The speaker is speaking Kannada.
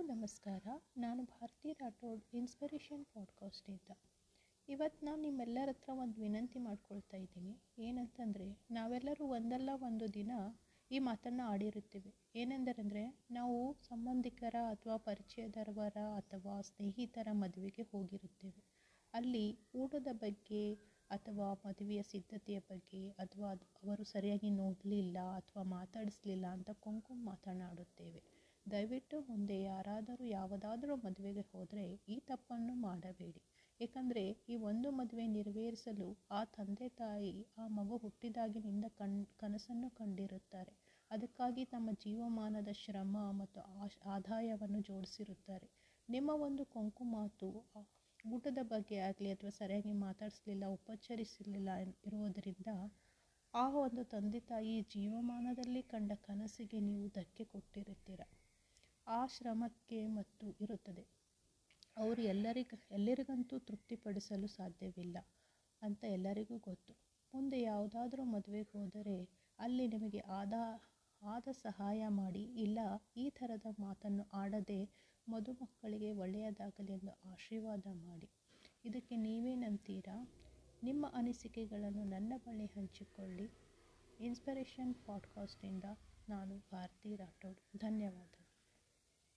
ನಮಸ್ಕಾರ. ನಾನು ಭಾರತಿ ರಾಠೋಡ್ ಇನ್ಸ್ಪಿರೇಷನ್ ಪಾಡ್ಕಾಸ್ಟಿಂದ ಇವತ್ತು ನಾನು ನಿಮ್ಮೆಲ್ಲರ ಹತ್ರ ಒಂದು ವಿನಂತಿ ಮಾಡ್ಕೊಳ್ತಾ ಇದ್ದೀನಿ. ಏನಂತಂದರೆ, ನಾವೆಲ್ಲರೂ ಒಂದಲ್ಲ ಒಂದು ದಿನ ಈ ಮಾತನ್ನು ಆಡಿರುತ್ತೇವೆ. ಏನೆಂದರೆಂದರೆ, ನಾವು ಸಂಬಂಧಿಕರ ಅಥವಾ ಪರಿಚಯದವರ ಅಥವಾ ಸ್ನೇಹಿತರ ಮದುವೆಗೆ ಹೋಗಿರುತ್ತೇವೆ. ಅಲ್ಲಿ ಊಟದ ಬಗ್ಗೆ ಅಥವಾ ಮದುವೆಯ ಸಿದ್ಧತೆಯ ಬಗ್ಗೆ ಅಥವಾ ಅವರು ಸರಿಯಾಗಿ ನೋಡಲಿಲ್ಲ ಅಥವಾ ಮಾತಾಡಿಸ್ಲಿಲ್ಲ ಅಂತ ಕೊಂಕು ಮಾತನಾಡುತ್ತೇವೆ. ದಯವಿಟ್ಟು ಮುಂದೆ ಯಾರಾದರೂ ಯಾವುದಾದರೂ ಮದುವೆಗೆ ಹೋದರೆ ಈ ತಪ್ಪನ್ನು ಮಾಡಬೇಡಿ. ಏಕೆಂದರೆ ಈ ಒಂದು ಮದುವೆ ನೆರವೇರಿಸಲು ಆ ತಂದೆ ತಾಯಿ ಆ ಮಗು ಹುಟ್ಟಿದಾಗಿನಿಂದ ಕಣ್, ಕನಸನ್ನು ಕಂಡಿರುತ್ತಾರೆ. ಅದಕ್ಕಾಗಿ ತಮ್ಮ ಜೀವಮಾನದ ಶ್ರಮ ಮತ್ತು ಆಶ್, ಆದಾಯವನ್ನು ಜೋಡಿಸಿರುತ್ತಾರೆ. ನಿಮ್ಮ ಒಂದು ಕೊಂಕು ಮಾತು ಊಟದ ಬಗ್ಗೆ ಆಗಲಿ ಅಥವಾ ಸರಿಯಾಗಿ ಮಾತಾಡಿಸಲಿಲ್ಲ, ಉಪಚರಿಸಲಿಲ್ಲ ಇರುವುದರಿಂದ ಆ ಒಂದು ತಂದೆ ತಾಯಿ ಜೀವಮಾನದಲ್ಲಿ ಕಂಡ ಕನಸಿಗೆ ನೀವು ಧಕ್ಕೆ ಕೊಟ್ಟಿರುತ್ತೀರ. ಆ ಶ್ರಮಕ್ಕೆ ಮತ್ತು ಇರುತ್ತದೆ. ಅವರು ಎಲ್ಲರಿಗ, ಎಲ್ಲರಿಗಂತೂ ತೃಪ್ತಿಪಡಿಸಲು ಸಾಧ್ಯವಿಲ್ಲ ಅಂತ ಎಲ್ಲರಿಗೂ ಗೊತ್ತು. ಮುಂದೆ ಯಾವುದಾದ್ರೂ ಮದುವೆಗೆ ಹೋದರೆ ಅಲ್ಲಿ ನಿಮಗೆ ಆದ ಆದ ಸಹಾಯ ಮಾಡಿ, ಇಲ್ಲ ಈ ಥರದ ಮಾತನ್ನು ಆಡದೆ ಮದುಮಕ್ಕಳಿಗೆ ಒಳ್ಳೆಯದಾಗಲಿ ಎಂದು ಆಶೀರ್ವಾದ ಮಾಡಿ. ಇದಕ್ಕೆ ನೀವೇನಂತೀರಾ ನಿಮ್ಮ ಅನಿಸಿಕೆಗಳನ್ನು ನನ್ನ ಬಳಿ ಹಂಚಿಕೊಳ್ಳಿ. ಇನ್ಸ್ಪಿರೇಷನ್ ಪಾಡ್ಕಾಸ್ಟಿಂದ ನಾನು ಭಾರತಿ ರಾಠೋಡ್. ಧನ್ಯವಾದ.